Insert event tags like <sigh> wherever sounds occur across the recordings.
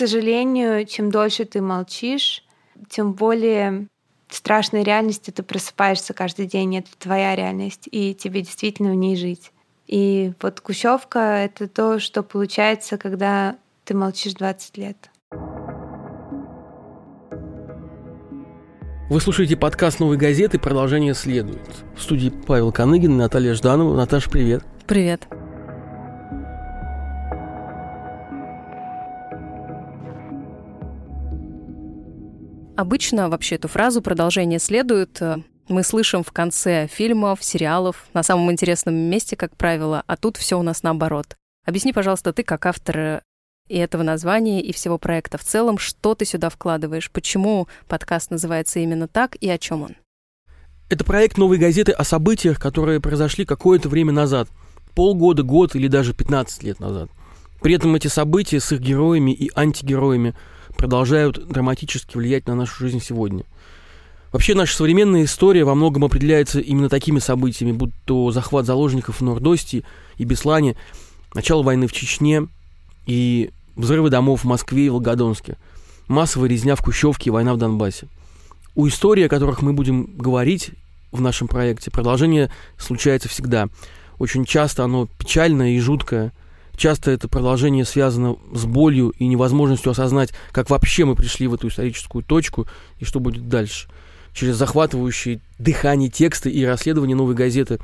сожалению, чем дольше ты молчишь, тем более страшной реальности ты просыпаешься каждый день. Это твоя реальность, и тебе действительно в ней жить. И вот Кущевка — это то, что получается, когда ты молчишь 20 лет. Вы слушаете подкаст «Новой газеты». Продолжение следует. В студии Павел Коныгин и Наталья Жданова. Наташа, привет. Привет. Обычно вообще эту фразу «продолжение следует» мы слышим в конце фильмов, сериалов, на самом интересном месте, как правило, а тут все у нас наоборот. Объясни, пожалуйста, ты как автор э, и этого названия, и всего проекта в целом, что ты сюда вкладываешь, почему подкаст называется именно так и о чем он? Это проект новой газеты о событиях, которые произошли какое-то время назад. Полгода, год или даже 15 лет назад. При этом эти события с их героями и антигероями продолжают драматически влиять на нашу жизнь сегодня – Вообще наша современная история во многом определяется именно такими событиями, будь то захват заложников в Нордости и Беслане, начало войны в Чечне и взрывы домов в Москве и Волгодонске, массовая резня в Кущевке и война в Донбассе. У истории, о которых мы будем говорить в нашем проекте, продолжение случается всегда. Очень часто оно печальное и жуткое. Часто это продолжение связано с болью и невозможностью осознать, как вообще мы пришли в эту историческую точку и что будет дальше – через захватывающие дыхание текста и расследование новой газеты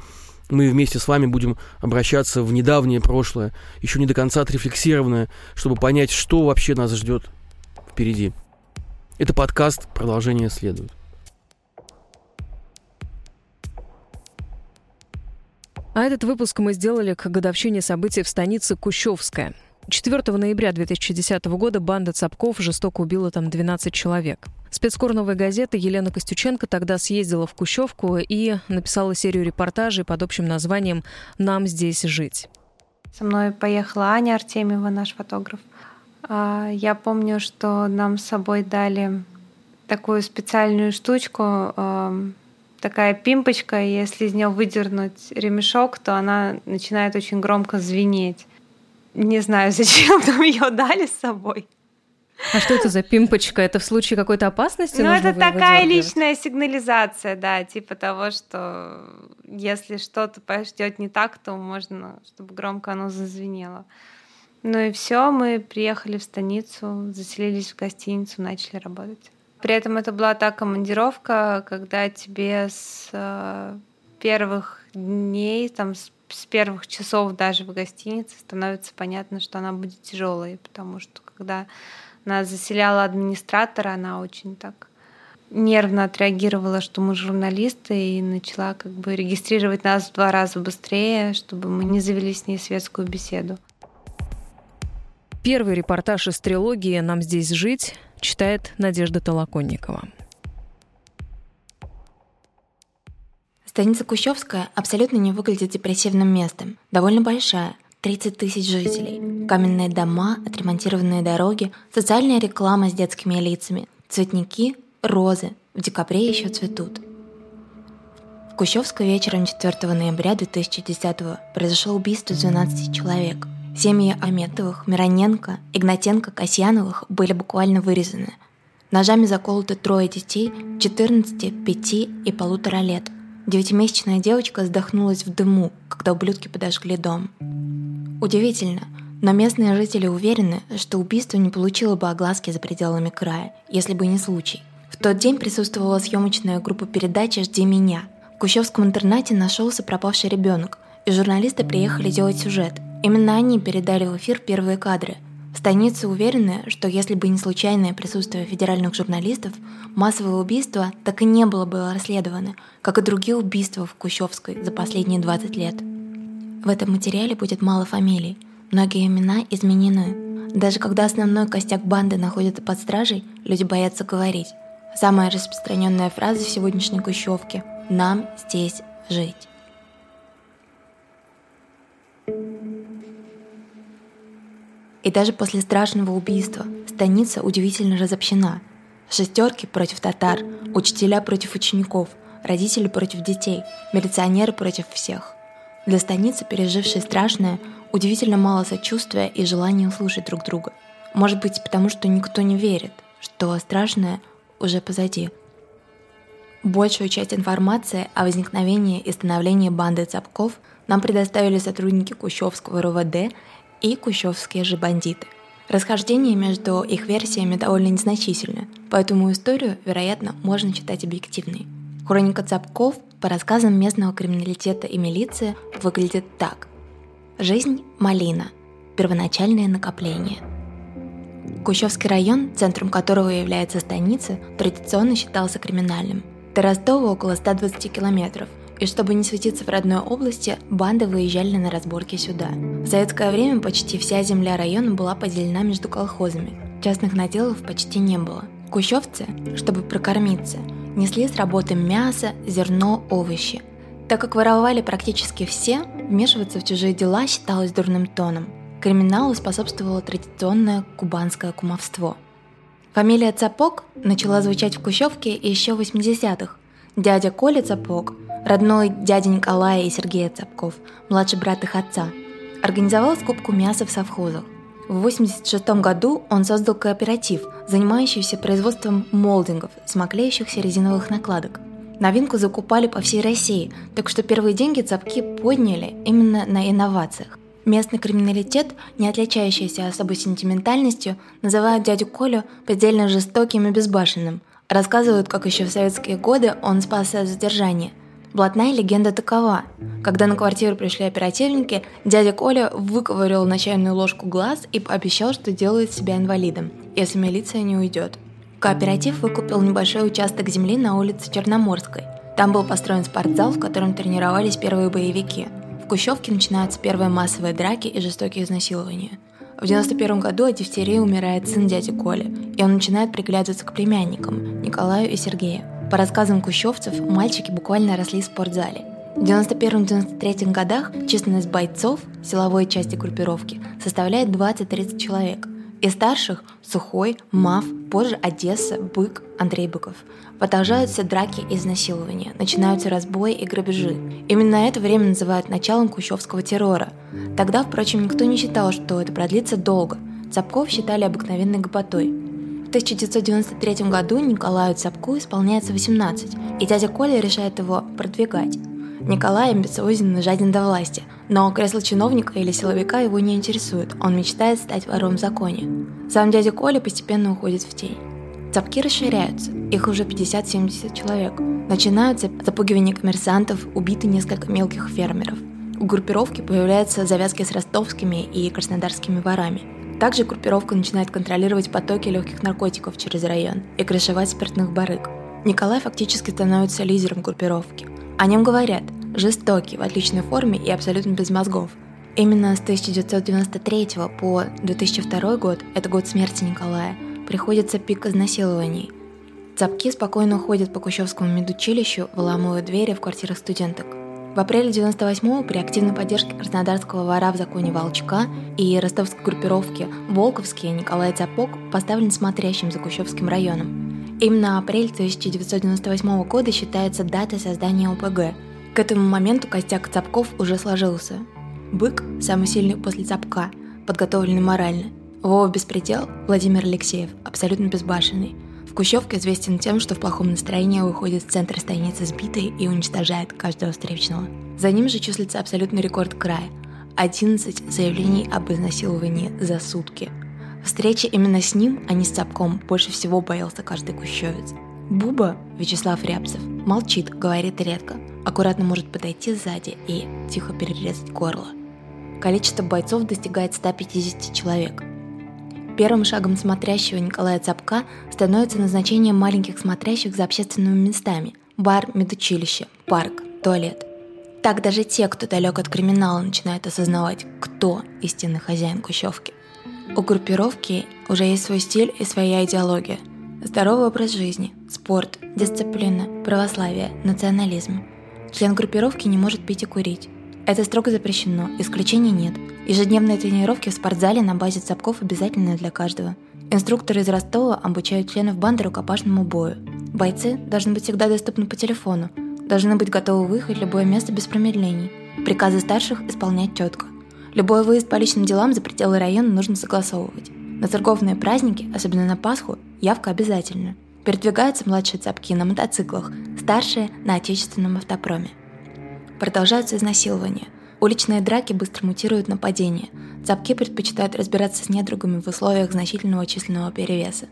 мы вместе с вами будем обращаться в недавнее прошлое, еще не до конца отрефлексированное, чтобы понять, что вообще нас ждет впереди. Это подкаст «Продолжение следует». А этот выпуск мы сделали к годовщине событий в станице Кущевская – 4 ноября 2010 года банда Цапков жестоко убила там 12 человек. Спецкор «Новой газеты» Елена Костюченко тогда съездила в Кущевку и написала серию репортажей под общим названием «Нам здесь жить». Со мной поехала Аня Артемьева, наш фотограф. А, я помню, что нам с собой дали такую специальную штучку, такая пимпочка, если из нее выдернуть ремешок, то она начинает очень громко звенеть. Не знаю, <laughs> зачем нам ее дали с собой. А что это за пимпочка? Это в случае какой-то опасности? Ну, это такая личная сигнализация, да, типа того, что если что-то пойдет не так, то можно, чтобы громко оно зазвенело. Ну и все, мы приехали в станицу, заселились в гостиницу, начали работать. При этом это была та командировка, когда тебе с э, первых дней, там, с первых часов даже в гостинице становится понятно, что она будет тяжелой, потому что когда нас заселяла администратор, она очень так нервно отреагировала, что мы журналисты, и начала как бы регистрировать нас в два раза быстрее, чтобы мы не завели с ней светскую беседу. Первый репортаж из трилогии «Нам здесь жить» читает Надежда Толоконникова. Станица Кущевская абсолютно не выглядит депрессивным местом. Довольно большая, 30 тысяч жителей. Каменные дома, отремонтированные дороги, социальная реклама с детскими лицами, цветники, розы. В декабре еще цветут. В Кущевской вечером 4 ноября 2010 произошло убийство 12 человек. Семьи Аметовых, Мироненко, Игнатенко, Касьяновых были буквально вырезаны. Ножами заколоты трое детей 14, 5 и полутора лет. Девятимесячная девочка вздохнулась в дыму, когда ублюдки подожгли дом. Удивительно, но местные жители уверены, что убийство не получило бы огласки за пределами края, если бы не случай. В тот день присутствовала съемочная группа передачи «Жди меня». В Кущевском интернате нашелся пропавший ребенок, и журналисты приехали делать сюжет. Именно они передали в эфир первые кадры – Станицы уверены, что если бы не случайное присутствие федеральных журналистов, массовое убийство так и не было бы расследовано, как и другие убийства в Кущевской за последние 20 лет. В этом материале будет мало фамилий, многие имена изменены. Даже когда основной костяк банды находится под стражей, люди боятся говорить. Самая распространенная фраза в сегодняшней Кущевке – «Нам здесь жить». И даже после страшного убийства станица удивительно разобщена. Шестерки против татар, учителя против учеников, родители против детей, милиционеры против всех. Для станицы, пережившей страшное, удивительно мало сочувствия и желания услышать друг друга. Может быть, потому что никто не верит, что страшное уже позади. Большую часть информации о возникновении и становлении банды Цапков нам предоставили сотрудники Кущевского РУВД и кущевские же бандиты. Расхождение между их версиями довольно незначительны, поэтому историю, вероятно, можно читать объективной. Хроника Цапков по рассказам местного криминалитета и милиции выглядит так. Жизнь – малина. Первоначальное накопление. Кущевский район, центром которого является станица, традиционно считался криминальным. До Ростова около 120 километров, и чтобы не светиться в родной области, банды выезжали на разборки сюда. В советское время почти вся земля района была поделена между колхозами. Частных наделов почти не было. Кущевцы, чтобы прокормиться, несли с работы мясо, зерно, овощи. Так как воровали практически все, вмешиваться в чужие дела считалось дурным тоном. Криминалу способствовало традиционное кубанское кумовство. Фамилия Цапок начала звучать в Кущевке еще в 80-х. Дядя Коля Цапок, родной дядя Николая и Сергея Цапков, младший брат их отца, организовал скупку мяса в совхозах. В 1986 году он создал кооператив, занимающийся производством молдингов, смоклеющихся резиновых накладок. Новинку закупали по всей России, так что первые деньги цапки подняли именно на инновациях. Местный криминалитет, не отличающийся особой сентиментальностью, называют дядю Колю предельно жестоким и безбашенным. Рассказывают, как еще в советские годы он спасся от задержания – Блатная легенда такова. Когда на квартиру пришли оперативники, дядя Коля выковырил на чайную ложку глаз и пообещал, что делает себя инвалидом, если милиция не уйдет. Кооператив выкупил небольшой участок земли на улице Черноморской. Там был построен спортзал, в котором тренировались первые боевики. В Кущевке начинаются первые массовые драки и жестокие изнасилования. В 91 году от дифтерии умирает сын дяди Коли, и он начинает приглядываться к племянникам Николаю и Сергею. По рассказам кущевцев, мальчики буквально росли в спортзале. В 91-93 годах численность бойцов силовой части группировки составляет 20-30 человек. Из старших – Сухой, Мав, позже Одесса, Бык, Андрей Быков. Продолжаются драки и изнасилования, начинаются разбои и грабежи. Именно это время называют началом кущевского террора. Тогда, впрочем, никто не считал, что это продлится долго. Цапков считали обыкновенной гопотой – в 1993 году Николаю Цапку исполняется 18, и дядя Коля решает его продвигать. Николай амбициозен и жаден до власти, но кресло чиновника или силовика его не интересует, он мечтает стать вором в законе. Сам дядя Коля постепенно уходит в тень. Цапки расширяются, их уже 50-70 человек. Начинаются запугивания коммерсантов, убиты несколько мелких фермеров. У группировки появляются завязки с ростовскими и краснодарскими ворами – также группировка начинает контролировать потоки легких наркотиков через район и крышевать спиртных барыг. Николай фактически становится лидером группировки. О нем говорят жестокий, в отличной форме и абсолютно без мозгов. Именно с 1993 по 2002 год, это год смерти Николая, приходится пик изнасилований. Цапки спокойно ходят по Кущевскому медучилищу, выламывают двери в квартирах студенток. В апреле 98-го при активной поддержке краснодарского вора в законе Волчка и ростовской группировки Волковские Николай Цапок поставлен смотрящим за Кущевским районом. Именно апрель 1998 года считается датой создания ОПГ. К этому моменту костяк Цапков уже сложился. Бык, самый сильный после Цапка, подготовленный морально. Вова Беспредел, Владимир Алексеев, абсолютно безбашенный – Кущевка известен тем, что в плохом настроении выходит в центр станицы сбитый и уничтожает каждого встречного. За ним же числится абсолютный рекорд края – 11 заявлений об изнасиловании за сутки. Встреча именно с ним, а не с Цапком, больше всего боялся каждый кущевец. Буба, Вячеслав Рябцев, молчит, говорит редко, аккуратно может подойти сзади и тихо перерезать горло. Количество бойцов достигает 150 человек – Первым шагом смотрящего Николая Цапка становится назначение маленьких смотрящих за общественными местами – бар, медучилище, парк, туалет. Так даже те, кто далек от криминала, начинают осознавать, кто истинный хозяин Кущевки. У группировки уже есть свой стиль и своя идеология. Здоровый образ жизни, спорт, дисциплина, православие, национализм. Член группировки не может пить и курить. Это строго запрещено, исключений нет. Ежедневные тренировки в спортзале на базе цапков обязательны для каждого. Инструкторы из Ростова обучают членов банды рукопашному бою. Бойцы должны быть всегда доступны по телефону, должны быть готовы выехать в любое место без промедлений. Приказы старших исполнять четко. Любой выезд по личным делам за пределы района нужно согласовывать. На церковные праздники, особенно на Пасху, явка обязательна. Передвигаются младшие цапки на мотоциклах, старшие – на отечественном автопроме. Продолжаются изнасилования. Уличные драки быстро мутируют нападения. Цапки предпочитают разбираться с недругами в условиях значительного численного перевеса.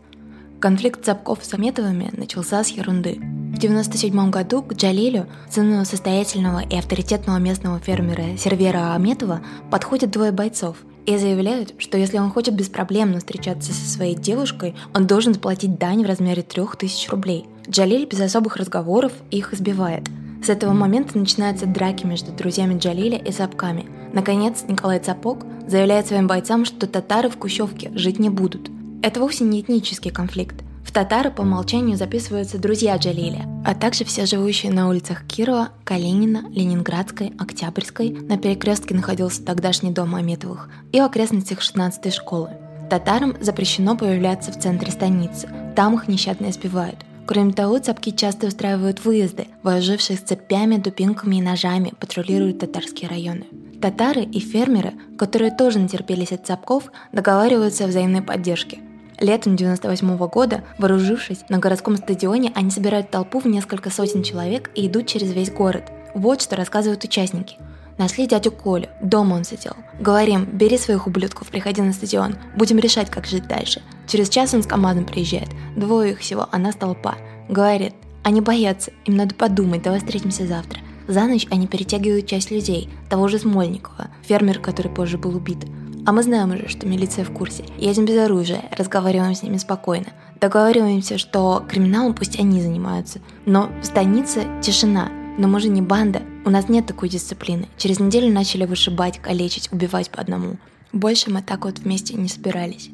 Конфликт Цапков с Аметовыми начался с ерунды. В 1997 году к Джалилю, сыну состоятельного и авторитетного местного фермера Сервера Аметова, подходят двое бойцов и заявляют, что если он хочет беспроблемно встречаться со своей девушкой, он должен заплатить дань в размере 3000 рублей. Джалиль без особых разговоров их избивает. С этого момента начинаются драки между друзьями Джалиля и Цапками. Наконец, Николай Цапок заявляет своим бойцам, что татары в Кущевке жить не будут. Это вовсе не этнический конфликт. В татары по умолчанию записываются друзья Джалиля, а также все живущие на улицах Кирова, Калинина, Ленинградской, Октябрьской, на перекрестке находился тогдашний дом Аметовых, и в окрестностях 16-й школы. Татарам запрещено появляться в центре станицы, там их нещадно избивают. Кроме того, цапки часто устраивают выезды, вооружившись цепями, дубинками и ножами, патрулируют татарские районы. Татары и фермеры, которые тоже натерпелись от цапков, договариваются о взаимной поддержке. Летом 98 года, вооружившись, на городском стадионе они собирают толпу в несколько сотен человек и идут через весь город. Вот что рассказывают участники. Нашли дядю Колю, дома он сидел. Говорим, бери своих ублюдков, приходи на стадион, будем решать, как жить дальше. Через час он с командой приезжает, двое их всего, а нас толпа. Говорит, они боятся, им надо подумать, давай встретимся завтра. За ночь они перетягивают часть людей, того же Смольникова, фермер, который позже был убит. А мы знаем уже, что милиция в курсе. Едем без оружия, разговариваем с ними спокойно. Договариваемся, что криминалом пусть они занимаются. Но в станице тишина. Но мы же не банда, у нас нет такой дисциплины. Через неделю начали вышибать, калечить, убивать по одному. Больше мы так вот вместе не собирались.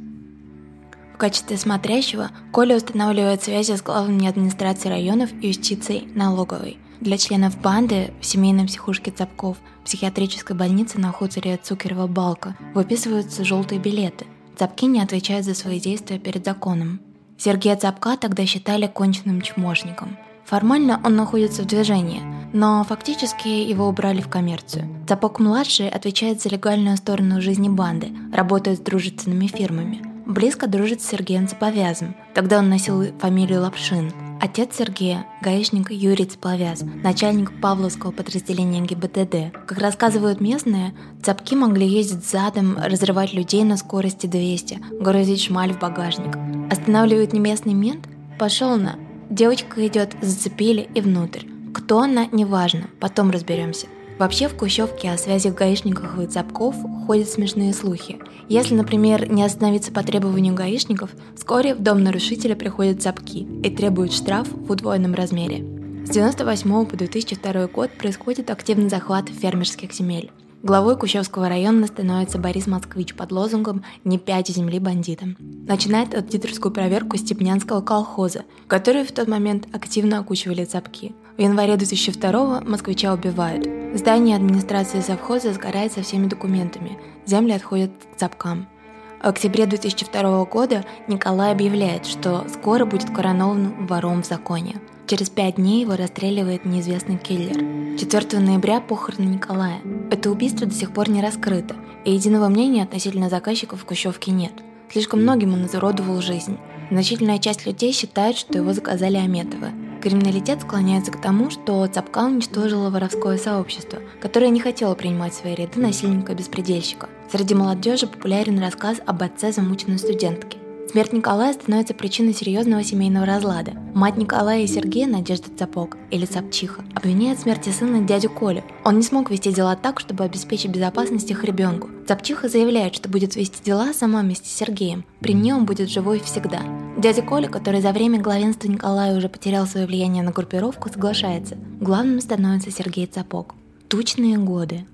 В качестве смотрящего Коля устанавливает связи с главными администрацией районов и юстицией налоговой – для членов банды в семейной психушке Цапков психиатрической больнице на хуторе Цукерова Балка выписываются желтые билеты. Цапки не отвечают за свои действия перед законом. Сергея Цапка тогда считали конченным чмошником. Формально он находится в движении, но фактически его убрали в коммерцию. Цапок-младший отвечает за легальную сторону жизни банды, работает с дружественными фирмами. Близко дружит с Сергеем Цаповязом, тогда он носил фамилию Лапшин – Отец Сергея – гаишник Юрий Цепловяз, начальник Павловского подразделения ГИБДД. Как рассказывают местные, цапки могли ездить задом, разрывать людей на скорости 200, грузить шмаль в багажник. Останавливает не местный мент? Пошел на. Девочка идет, зацепили и внутрь. Кто она, неважно, потом разберемся. Вообще в Кущевке о связях гаишников и цапков ходят смешные слухи. Если, например, не остановиться по требованию гаишников, вскоре в дом нарушителя приходят цапки и требуют штраф в удвоенном размере. С 1998 по 2002 год происходит активный захват фермерских земель. Главой Кущевского района становится Борис Москвич под лозунгом «Не пять земли бандитам». Начинает аудиторскую проверку Степнянского колхоза, который в тот момент активно окучивали цапки. В январе 2002 москвича убивают. Здание администрации совхоза сгорает со всеми документами. Земли отходят цапкам. В октябре 2002 года Николай объявляет, что скоро будет коронован вором в законе. Через пять дней его расстреливает неизвестный киллер. 4 ноября похороны Николая. Это убийство до сих пор не раскрыто, и единого мнения относительно заказчиков в Кущевке нет. Слишком многим он изуродовал жизнь. Значительная часть людей считает, что его заказали Аметовы. Криминалитет склоняется к тому, что Цапка уничтожила воровское сообщество, которое не хотело принимать в свои ряды насильника-беспредельщика. Среди молодежи популярен рассказ об отце замученной студентки. Смерть Николая становится причиной серьезного семейного разлада. Мать Николая и Сергея, Надежда Цапок, или Цапчиха, обвиняет в смерти сына дядю Колю. Он не смог вести дела так, чтобы обеспечить безопасность их ребенку. Цапчиха заявляет, что будет вести дела сама вместе с Сергеем. При ней он будет живой всегда. Дядя Коля, который за время главенства Николая уже потерял свое влияние на группировку, соглашается. Главным становится Сергей Цапок. Тучные годы.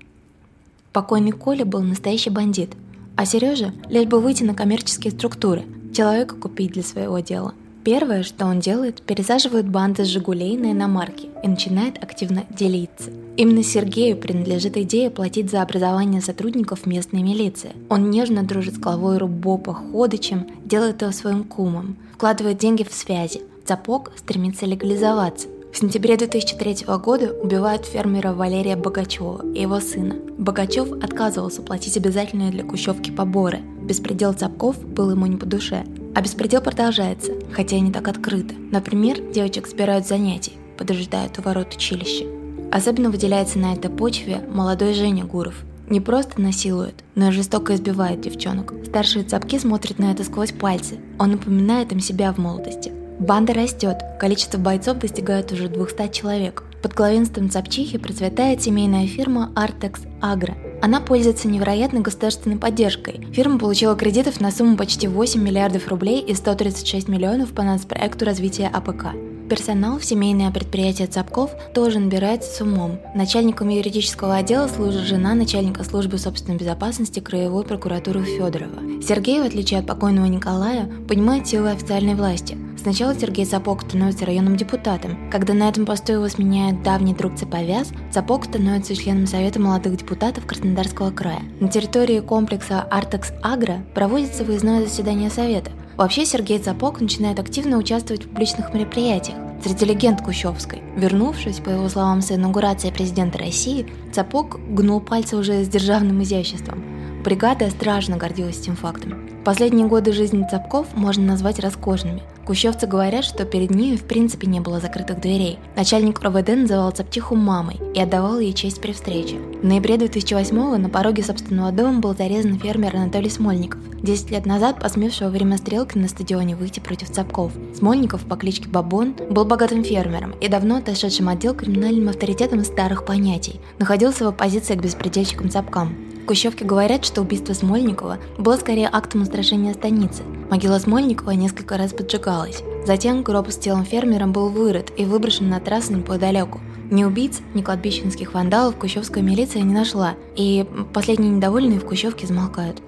Покойный Коля был настоящий бандит, а Сережа лишь бы выйти на коммерческие структуры – человека купить для своего дела. Первое, что он делает, пересаживает банды с «Жигулей» на иномарки и начинает активно делиться. Именно Сергею принадлежит идея платить за образование сотрудников местной милиции. Он нежно дружит с главой РУБОПа Ходычем, делает его своим кумом, вкладывает деньги в связи. Цапок стремится легализоваться, В сентябре 2003 года убивают фермера Валерия Богачева и его сына. Богачев отказывался платить обязательные для Кущевки поборы. Беспредел Цапков был ему не по душе. А беспредел продолжается, хотя и не так открыто. Например, девочек забирают с занятий, поджидают у ворот училища. Особенно выделяется на этой почве молодой Женя Гуров. Не просто насилует, но и жестоко избивает девчонок. Старшие Цапки смотрят на это сквозь пальцы. Он напоминает им себя в молодости. Банда растет, количество бойцов достигает уже 200 человек. Под главенством Цапчихи процветает семейная фирма Artex Agro. Она пользуется невероятной государственной поддержкой. Фирма получила кредитов на сумму почти 8 миллиардов рублей и 136 миллионов по нацпроекту развития АПК. Персонал в семейное предприятие Цапков тоже набирается с умом. Начальником юридического отдела служит жена начальника службы собственной безопасности Краевой прокуратуры Федорова. Сергей, в отличие от покойного Николая, понимает силы официальной власти. Сначала Сергей Цапок становится районным депутатом. Когда на этом посту его сменяет давний друг Цеповяз, Цапок становится членом Совета молодых депутатов Краснодарского края. На территории комплекса Артекс Агро проводится выездное заседание Совета – Вообще Сергей Цапок начинает активно участвовать в публичных мероприятиях. Среди легенд Кущевской. Вернувшись, по его словам, с инаугурации президента России, Цапок гнул пальцы уже с державным изяществом. Бригада страшно гордилась этим фактом. Последние годы жизни Цапков можно назвать роскошными. Кущевцы говорят, что перед ними в принципе не было закрытых дверей. Начальник РОВД называл Цаптиху мамой и отдавал ей честь при встрече. В ноябре 2008-го на пороге собственного дома был зарезан фермер Анатолий Смольников, 10 лет назад посмевшего время стрелки на стадионе выйти против Цапков. Смольников по кличке Бабон был богатым фермером и давно отошедшим отдел криминальным авторитетом старых понятий, находился в оппозиции к беспредельщикам Цапкам. Кущевки говорят, что убийство Смольникова было скорее актом устрашения станицы. Могила Смольникова несколько раз поджигалась. Затем гроб с телом фермера был вырыт и выброшен на трассу неподалеку. Ни убийц, ни кладбищенских вандалов кущевская милиция не нашла, и последние недовольные в Кущевке замолкают.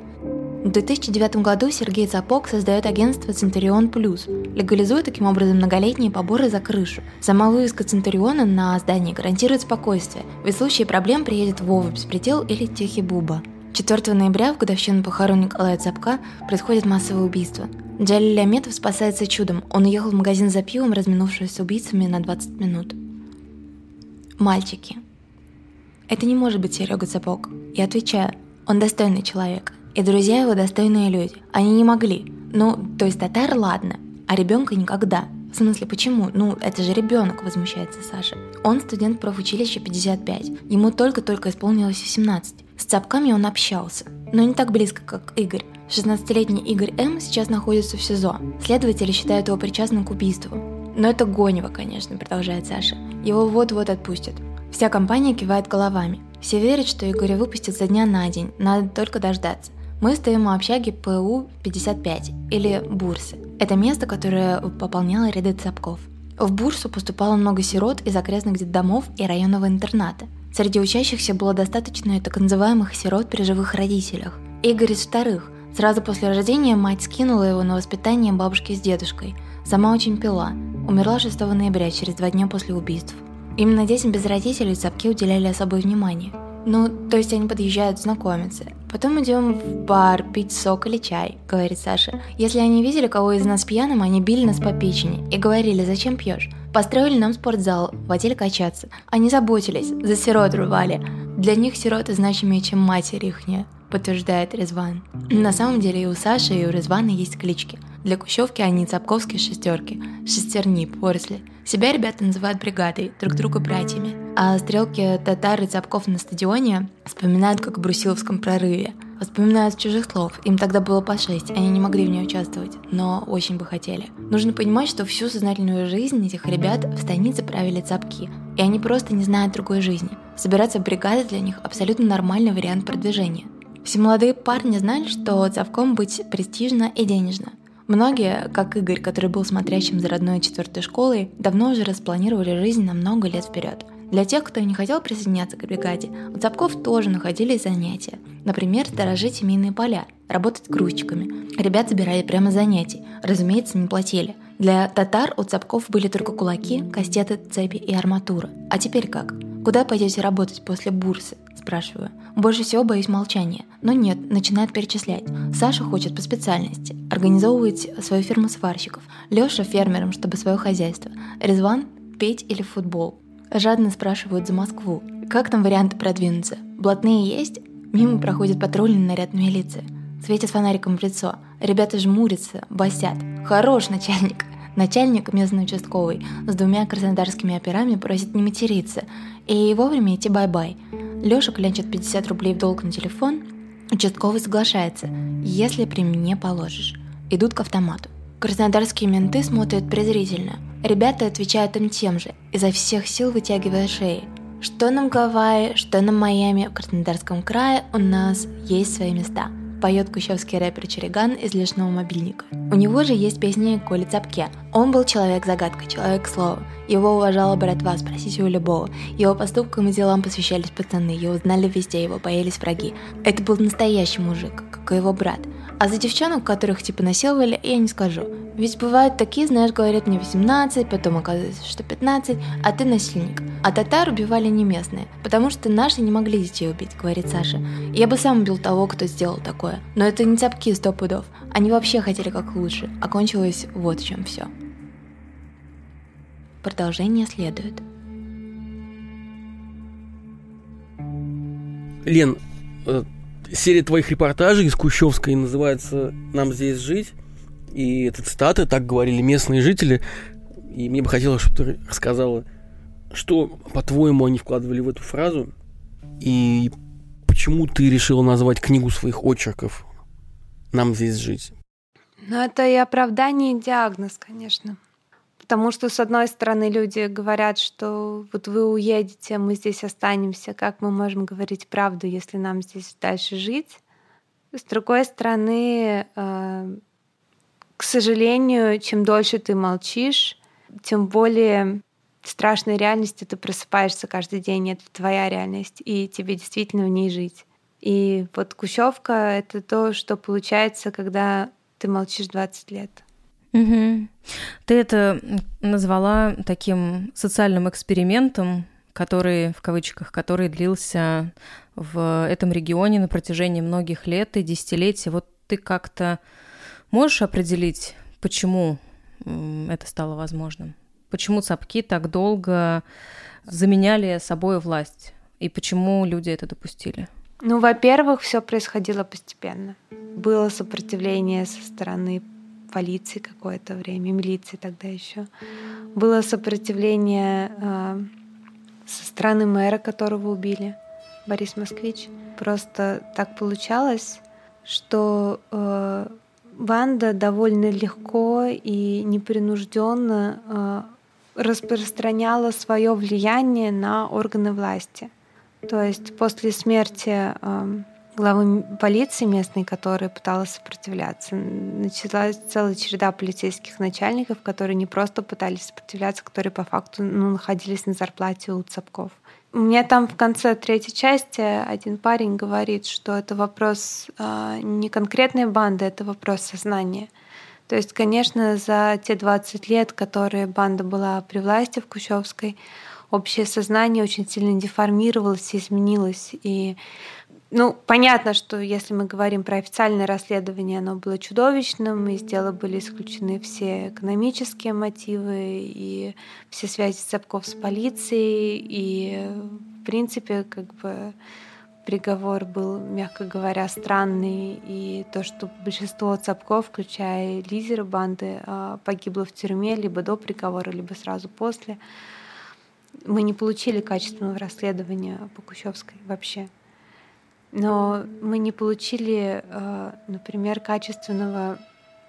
В 2009 году Сергей Цапок создает агентство «Центурион Плюс», легализуя таким образом многолетние поборы за крышу. Сама вывеска «Центуриона» на здании гарантирует спокойствие, ведь в случае проблем приедет Вова Беспредел или Тихий Буба. 4 ноября, в годовщину похорон Николая Цапка, происходит массовое убийство. Джалиль Аметов спасается чудом. Он уехал в магазин за пивом, разминувшись с убийцами на 20 минут. Мальчики. Это не может быть Серега Цапок. Я отвечаю, он достойный человек. И друзья его достойные люди. Они не могли. Ну, то есть татар ладно, а ребенка никогда. В смысле, почему? Ну, это же ребенок, возмущается Саша. Он студент профучилища 55. Ему только-только исполнилось 18. С цапками он общался, но не так близко, как Игорь. 16-летний Игорь М. сейчас находится в СИЗО. Следователи считают его причастным к убийству. Но это гонево, конечно, продолжает Саша. Его вот-вот отпустят. Вся компания кивает головами. Все верят, что Игоря выпустят за дня на день, надо только дождаться. Мы стоим у общаги ПУ-55 или Бурсы. Это место, которое пополняло ряды цапков. В Бурсу поступало много сирот из окрестных детдомов и районного интерната. Среди учащихся было достаточно и так называемых сирот при живых родителях. Игорь из вторых. Сразу после рождения мать скинула его на воспитание бабушки с дедушкой. Сама очень пила. Умерла 6 ноября, через два дня после убийств. Именно детям без родителей цапки уделяли особое внимание – ну, то есть они подъезжают знакомиться. Потом идем в бар пить сок или чай, говорит Саша. Если они видели кого из нас пьяным, они били нас по печени и говорили, зачем пьешь? Построили нам спортзал, водили качаться. Они заботились, за сирот рвали. Для них сироты значимее, чем матери ихняя, подтверждает Резван. На самом деле и у Саши, и у Резвана есть клички. Для Кущевки они цапковские шестерки, шестерни, порсли. Себя ребята называют бригадой, друг друга братьями. А стрелки татар и цапков на стадионе вспоминают как о Брусиловском прорыве. Вспоминают чужих слов. Им тогда было по шесть, они не могли в ней участвовать, но очень бы хотели. Нужно понимать, что всю сознательную жизнь этих ребят в станице правили цапки, и они просто не знают другой жизни. Собираться в бригады для них абсолютно нормальный вариант продвижения. Все молодые парни знали, что цавком быть престижно и денежно. Многие, как Игорь, который был смотрящим за родной четвертой школой, давно уже распланировали жизнь на много лет вперед. Для тех, кто не хотел присоединяться к бригаде, у Цапков тоже находились занятия. Например, сторожить семейные поля, работать грузчиками. Ребят забирали прямо занятий, разумеется, не платили. Для татар у Цапков были только кулаки, кастеты, цепи и арматура. А теперь как? Куда пойдете работать после бурсы? Спрашиваю. Больше всего боюсь молчания. Но нет, начинает перечислять. Саша хочет по специальности. Организовывать свою фирму сварщиков. Леша фермером, чтобы свое хозяйство. Резван петь или футбол. Жадно спрашивают за Москву. Как там варианты продвинуться? Блатные есть? Мимо проходит патрульный наряд милиции. Светит фонариком в лицо. Ребята жмурятся, басят. Хорош, начальник. Начальник, местный участковый, с двумя краснодарскими операми просит не материться и вовремя идти бай-бай. Лёша клянчит 50 рублей в долг на телефон. Участковый соглашается, если при мне положишь. Идут к автомату. Краснодарские менты смотрят презрительно. Ребята отвечают им тем же, изо всех сил вытягивая шеи. Что на Гавайи, что на Майами, в Краснодарском крае у нас есть свои места – поет кущевский рэпер Череган из личного мобильника. У него же есть песни о Коле Цапке. Он был человек-загадка, человек-слово. Его уважала братва, спросите у любого. Его поступкам и делам посвящались пацаны, его знали везде, его боялись враги. Это был настоящий мужик, как и его брат. А за девчонок, которых типа насиловали, я не скажу. Ведь бывают такие, знаешь, говорят мне 18, потом оказывается, что 15, а ты насильник. А татар убивали не местные, потому что наши не могли детей убить, говорит Саша. Я бы сам убил того, кто сделал такое. Но это не цапки сто пудов. Они вообще хотели как лучше. Окончилось вот в чем все. Продолжение следует. Лен, э, серия твоих репортажей из Кущевской называется «Нам здесь жить». И это цитаты, так говорили местные жители. И мне бы хотелось, чтобы ты рассказала, что, по-твоему, они вкладывали в эту фразу, и почему ты решила назвать книгу своих очерков «Нам здесь жить»? Ну, это и оправдание, и диагноз, конечно. Потому что, с одной стороны, люди говорят, что вот вы уедете, мы здесь останемся. Как мы можем говорить правду, если нам здесь дальше жить? С другой стороны, э, к сожалению, чем дольше ты молчишь, тем более страшной реальности ты просыпаешься каждый день. Это твоя реальность, и тебе действительно в ней жить. И вот кущевка — это то, что получается, когда ты молчишь 20 лет. Угу. Ты это назвала таким социальным экспериментом, который, в кавычках, который длился в этом регионе на протяжении многих лет и десятилетий. Вот ты как-то можешь определить, почему это стало возможным? Почему цапки так долго заменяли собой власть? И почему люди это допустили? Ну, во-первых, все происходило постепенно. Было сопротивление со стороны полиции какое-то время, милиции тогда еще. Было сопротивление э, со стороны мэра, которого убили, Борис Москвич. Просто так получалось, что э, довольно легко и непринужденно э, распространяла свое влияние на органы власти. То есть после смерти э, главы полиции местной, которая пыталась сопротивляться. Началась целая череда полицейских начальников, которые не просто пытались сопротивляться, которые по факту ну, находились на зарплате у цапков. У меня там в конце третьей части один парень говорит, что это вопрос э, не конкретной банды, это вопрос сознания. То есть, конечно, за те 20 лет, которые банда была при власти в Кущевской, общее сознание очень сильно деформировалось и изменилось. И ну, понятно, что если мы говорим про официальное расследование, оно было чудовищным, из дела были исключены все экономические мотивы и все связи Цапков с полицией, и, в принципе, как бы приговор был, мягко говоря, странный, и то, что большинство цапков, включая лидера банды, а, погибло в тюрьме либо до приговора, либо сразу после, мы не получили качественного расследования по Кущевской вообще. Но мы не получили, э, например, качественного,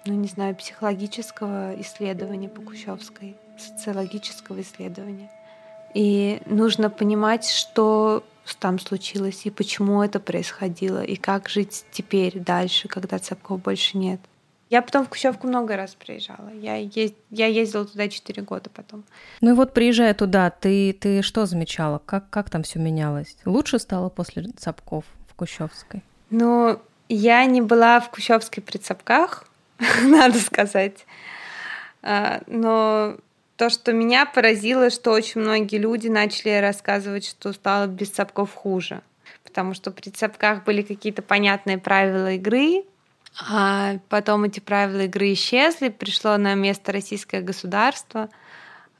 ну не знаю, психологического исследования по Кущевской, социологического исследования. И нужно понимать, что там случилось, и почему это происходило, и как жить теперь, дальше, когда Цепков больше нет. Я потом в Кущевку много раз приезжала. Я, ез... я ездила туда 4 года потом. Ну и вот приезжая туда, ты, ты что замечала? Как, как там все менялось? Лучше стало после Цапков? Кущевской? Ну, я не была в Кущевской при Цапках, <laughs> надо сказать. А, но то, что меня поразило, что очень многие люди начали рассказывать, что стало без цапков хуже. Потому что при цапках были какие-то понятные правила игры, а потом эти правила игры исчезли, пришло на место российское государство,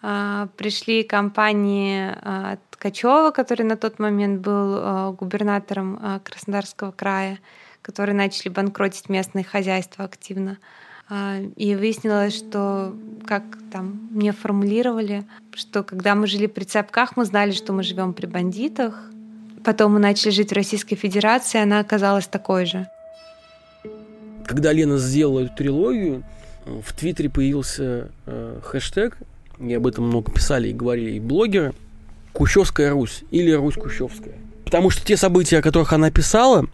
пришли компании а, Ткачева, который на тот момент был а, губернатором Краснодарского края, которые начали банкротить местные хозяйства активно. И выяснилось, что, как там мне формулировали, что когда мы жили при Цепках, мы знали, что мы живем при бандитах. Потом мы начали жить в Российской Федерации, она оказалась такой же. Когда Лена сделала эту трилогию, в Твиттере появился э, хэштег и об этом много писали и говорили и блогеры, Кущевская Русь или Русь Кущевская. Потому что те события, о которых она писала,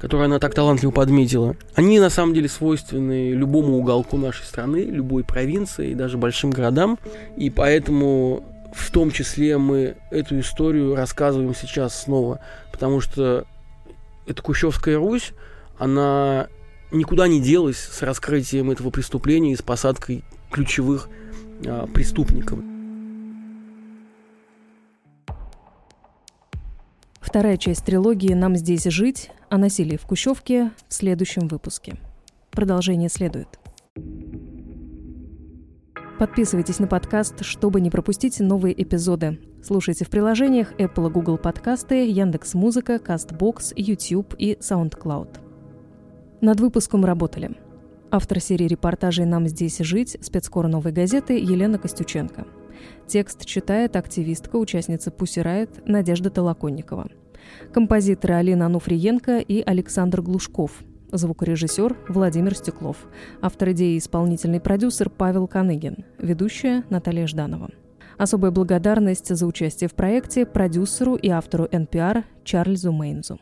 которые она так талантливо подметила, они на самом деле свойственны любому уголку нашей страны, любой провинции и даже большим городам. И поэтому в том числе мы эту историю рассказываем сейчас снова, потому что эта Кущевская Русь, она никуда не делась с раскрытием этого преступления и с посадкой ключевых преступников. Вторая часть трилогии «Нам здесь жить» о насилии в Кущевке в следующем выпуске. Продолжение следует. Подписывайтесь на подкаст, чтобы не пропустить новые эпизоды. Слушайте в приложениях Apple и Google подкасты, Яндекс.Музыка, Castbox, YouTube и SoundCloud. Над выпуском работали – Автор серии репортажей «Нам здесь жить» спецкор «Новой газеты» Елена Костюченко. Текст читает активистка, участница «Пусси Райт» Надежда Толоконникова. Композиторы Алина Ануфриенко и Александр Глушков. Звукорежиссер Владимир Стеклов. Автор идеи и исполнительный продюсер Павел Каныгин. Ведущая Наталья Жданова. Особая благодарность за участие в проекте продюсеру и автору NPR Чарльзу Мейнзу.